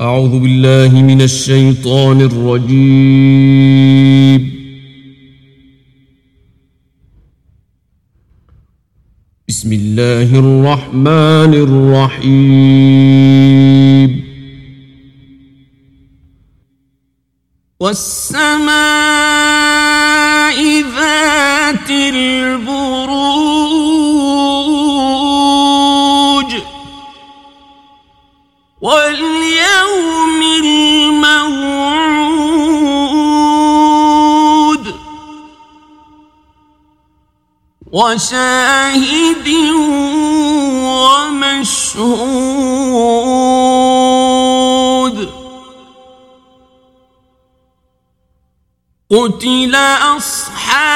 أعوذ بالله من الشيطان الرجيم. بسم الله الرحمن الرحيم. والسماء وشاهد ومشهود. قتل أصحاب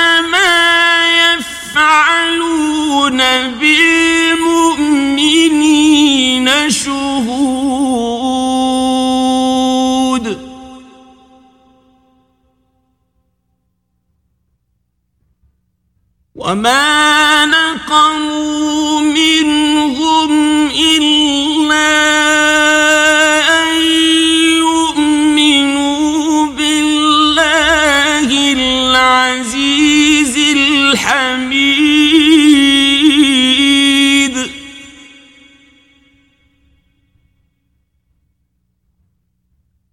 وما نقموا منهم إلا أن يؤمنوا بالله العزيز الحميد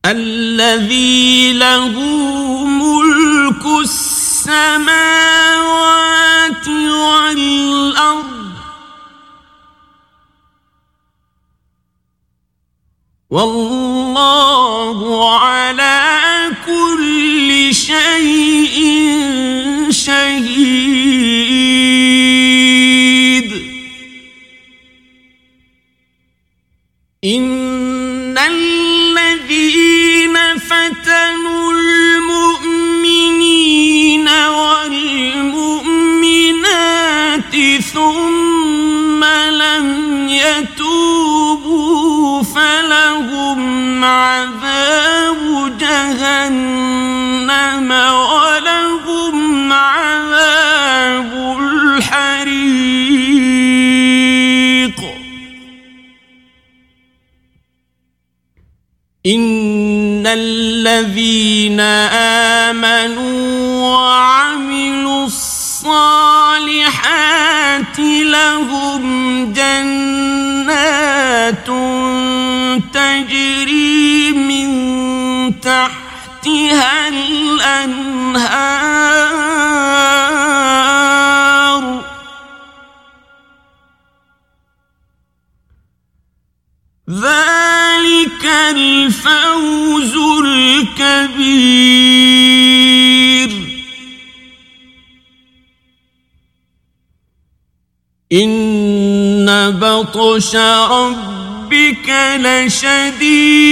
الذي له والله على كل شيء شهيد. إن الذين فتنوا إن الذين آمنوا وعملوا الصالحات لهم جنات تجري من تحتها الأنهار الفوز الكبير. إن بطش ربك لشديد.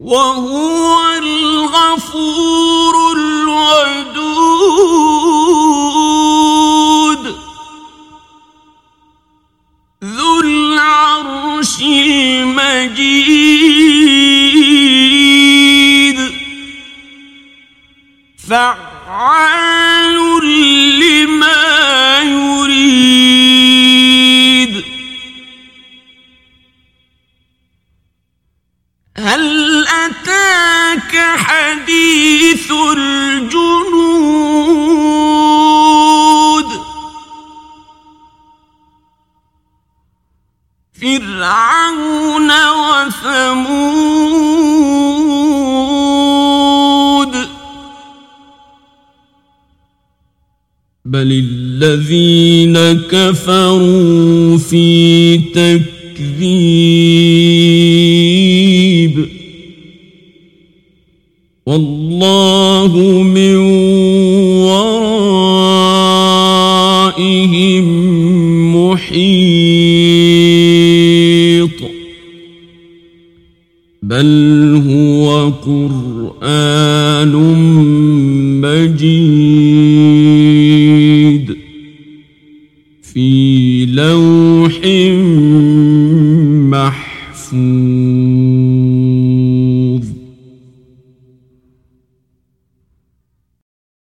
وهو الغفور الودود. ذو العرش المجيد. فعال أتاك حديث الجنود. فرعون وثمود. بل الذين كفروا في تكذيب. والله من ورائهم محيط. بل هو قرآن مجيد. في لوح